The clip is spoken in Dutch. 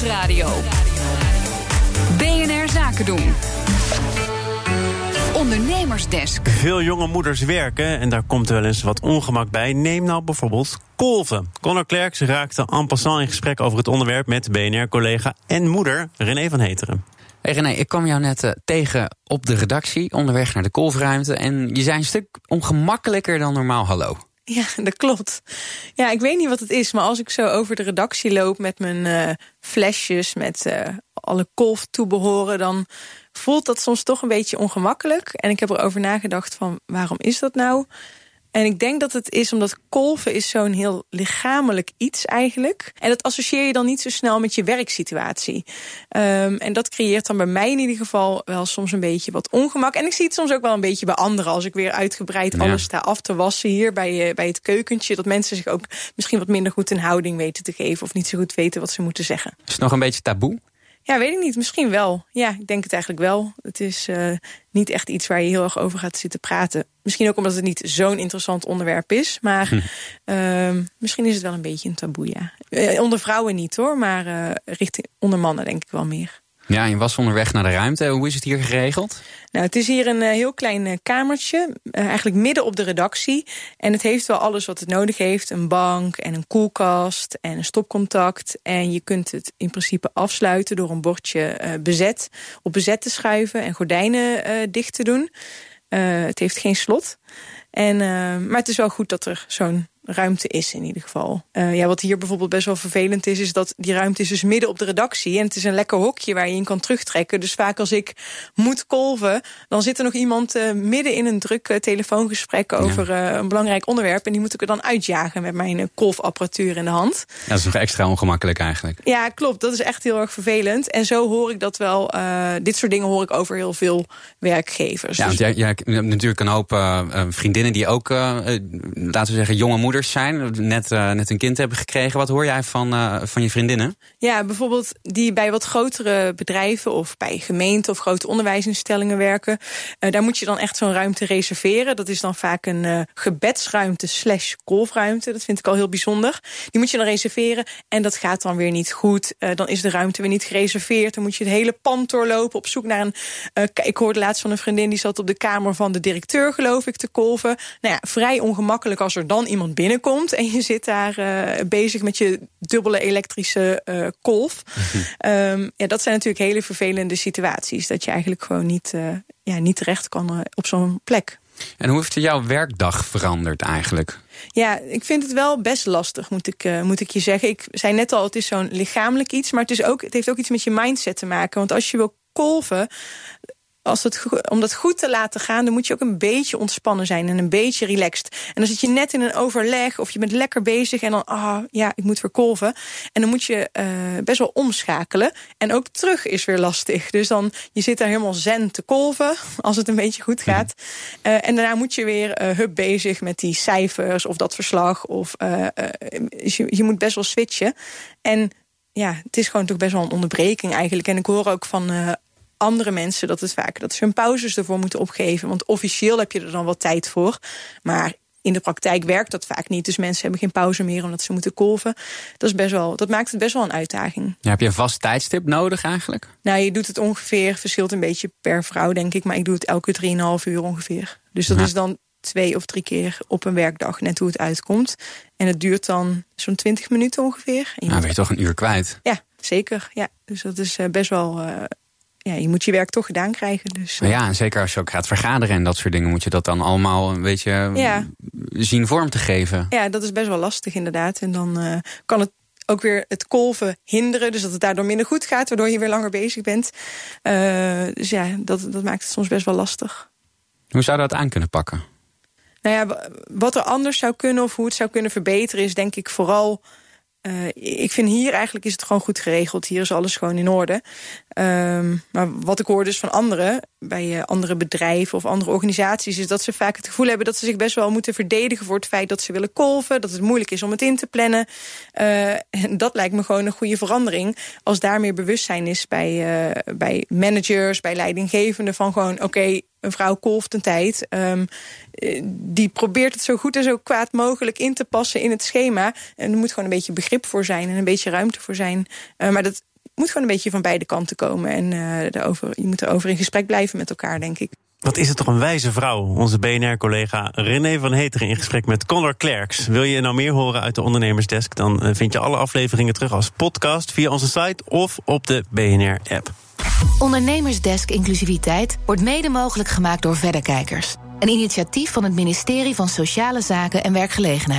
Nieuwsradio. BNR Zaken doen. Ondernemersdesk. Veel jonge moeders werken en daar komt wel eens wat ongemak bij. Neem nou bijvoorbeeld kolven. Conor Klerks raakte en passant in gesprek over het onderwerp met BNR-collega en moeder René van Heteren. Hey René, ik kwam jou net uh, tegen op de redactie, onderweg naar de kolfruimte. En je zei een stuk ongemakkelijker dan normaal hallo. Ja, dat klopt. Ja, ik weet niet wat het is, maar als ik zo over de redactie loop met mijn uh, flesjes, met uh, alle kolftoebehoren, dan voelt dat soms toch een beetje ongemakkelijk. En ik heb erover nagedacht van waarom is dat nou? En ik denk dat het is omdat kolven is zo'n heel lichamelijk iets eigenlijk. En dat associeer je dan niet zo snel met je werksituatie. Um, en dat creëert dan bij mij in ieder geval wel soms een beetje wat ongemak. En ik zie het soms ook wel een beetje bij anderen. Als ik weer uitgebreid ja. alles sta af te wassen hier bij, uh, bij het keukentje. Dat mensen zich ook misschien wat minder goed in houding weten te geven. Of niet zo goed weten wat ze moeten zeggen. Is het nog een beetje taboe? Ja, weet ik niet. Misschien wel. Ja, ik denk het eigenlijk wel. Het is uh, niet echt iets waar je heel erg over gaat zitten praten. Misschien ook omdat het niet zo'n interessant onderwerp is. Maar hm. uh, misschien is het wel een beetje een taboe, ja. Uh, onder vrouwen niet hoor, maar uh, richting onder mannen denk ik wel meer. Ja, je was onderweg naar de ruimte. Hoe is het hier geregeld? Nou, het is hier een uh, heel klein uh, kamertje, uh, eigenlijk midden op de redactie. En het heeft wel alles wat het nodig heeft. Een bank en een koelkast en een stopcontact. En je kunt het in principe afsluiten door een bordje bezet op bezet te schuiven en gordijnen dicht te doen. het heeft geen slot. En, maar het is wel goed dat er zo'n ruimte is in ieder geval. Uh, ja, wat hier bijvoorbeeld best wel vervelend is... is dat die ruimte is dus midden op de redactie. En het is een lekker hokje waar je in kan terugtrekken. Dus vaak als ik moet kolven... dan zit er nog iemand uh, midden in een druk uh, telefoongesprek... over ja. een belangrijk onderwerp. En die moet ik er dan uitjagen met mijn kolfapparatuur in de hand. Ja, dat is nog extra ongemakkelijk eigenlijk. Ja, klopt. Dat is echt heel erg vervelend. En zo hoor ik dat wel... dit soort dingen hoor ik over heel veel werkgevers. Ja, dus... want jij, jij hebt natuurlijk een hoop vriendinnen... die ook, laten we zeggen, jonge moeders zijn, net, uh, net een kind hebben gekregen. Wat hoor jij van, uh, van je vriendinnen? Ja, bijvoorbeeld die bij wat grotere bedrijven of bij gemeenten of grote onderwijsinstellingen werken. Uh, daar moet je dan echt zo'n ruimte reserveren. Dat is dan vaak een gebedsruimte slash golfruimte. Dat vind ik al heel bijzonder. Die moet je dan reserveren en dat gaat dan weer niet goed. dan is de ruimte weer niet gereserveerd. Dan moet je het hele pand doorlopen op zoek naar een... ik hoorde laatst van een vriendin die zat op de kamer van de directeur geloof ik te kolven. Nou ja, vrij ongemakkelijk als er dan iemand binnenkomt en je zit daar uh, bezig met je dubbele elektrische uh, kolf. um, ja, dat zijn natuurlijk hele vervelende situaties. Dat je eigenlijk gewoon niet, uh, ja, niet terecht kan op zo'n plek. En hoe heeft jouw werkdag veranderd eigenlijk? Ja, ik vind het wel best lastig, moet ik, uh, moet ik je zeggen. Ik zei net al, het is zo'n lichamelijk iets, maar het, is ook, het heeft ook iets met je mindset te maken. Want als je wil kolven, als het, om dat goed te laten gaan, dan moet je ook een beetje ontspannen zijn en een beetje relaxed. En dan zit je net in een overleg of je bent lekker bezig en dan, ah, oh, ja, ik moet weer kolven. En dan moet je uh, best wel omschakelen. En ook terug is weer lastig. Dus dan, je zit daar helemaal zen te kolven, als het een beetje goed gaat. Uh, en daarna moet je weer uh, hup bezig met die cijfers of dat verslag. Of je, je moet best wel switchen. En ja, het is gewoon toch best wel een onderbreking eigenlijk. En ik hoor ook van uh, andere mensen dat het vaak dat ze hun pauzes ervoor moeten opgeven. Want officieel heb je er dan wat tijd voor. Maar in de praktijk werkt dat vaak niet. Dus mensen hebben geen pauze meer omdat ze moeten kolven. Dat, is best wel, dat maakt het best wel een uitdaging. Ja, heb je een vast tijdstip nodig eigenlijk? Nou, je doet het ongeveer, verschilt een beetje per vrouw denk ik. Maar ik doe het elke 3,5 uur ongeveer. Dus dat ja. is dan twee of drie keer op een werkdag, net hoe het uitkomt. En het duurt dan zo'n 20 minuten ongeveer. En je nou, ben je toch een uur kwijt? Ja, zeker. Ja. Dus dat is best wel... Uh, ja, je moet je werk toch gedaan krijgen. Dus, maar ja, en zeker als je ook gaat vergaderen en dat soort dingen... moet je dat dan allemaal een beetje ja. zien vorm te geven. Ja, dat is best wel lastig inderdaad. En dan uh, kan het ook weer het kolven hinderen. Dus dat het daardoor minder goed gaat, waardoor je weer langer bezig bent. Uh, dus ja, dat, dat maakt het soms best wel lastig. Hoe zou dat aan kunnen pakken? Nou ja, wat er anders zou kunnen of hoe het zou kunnen verbeteren... is denk ik vooral uh, ik vind hier eigenlijk is het gewoon goed geregeld. Hier is alles gewoon in orde. Um, maar wat ik hoor dus van anderen, bij uh, andere bedrijven of andere organisaties... is dat ze vaak het gevoel hebben dat ze zich best wel moeten verdedigen... voor het feit dat ze willen kolven, dat het moeilijk is om het in te plannen. Uh, en dat lijkt me gewoon een goede verandering. Als daar meer bewustzijn is bij, bij managers, bij leidinggevenden... van gewoon, oké, een vrouw kolft een tijd. Um, die probeert het zo goed en zo kwaad mogelijk in te passen in het schema. En er moet gewoon een beetje begrip voor zijn en een beetje ruimte voor zijn. Uh, maar dat moet gewoon een beetje van beide kanten komen. En uh, je moet erover in gesprek blijven met elkaar, denk ik. Wat is het toch een wijze vrouw? Onze BNR-collega René van Heteren in gesprek met Conor Klerks. Wil je nou meer horen uit de Ondernemersdesk? Dan eh, vind je alle afleveringen terug als podcast via onze site of op de BNR-app. Ondernemersdesk Inclusiviteit wordt mede mogelijk gemaakt door Verderkijkers. Een initiatief van het ministerie van Sociale Zaken en Werkgelegenheid.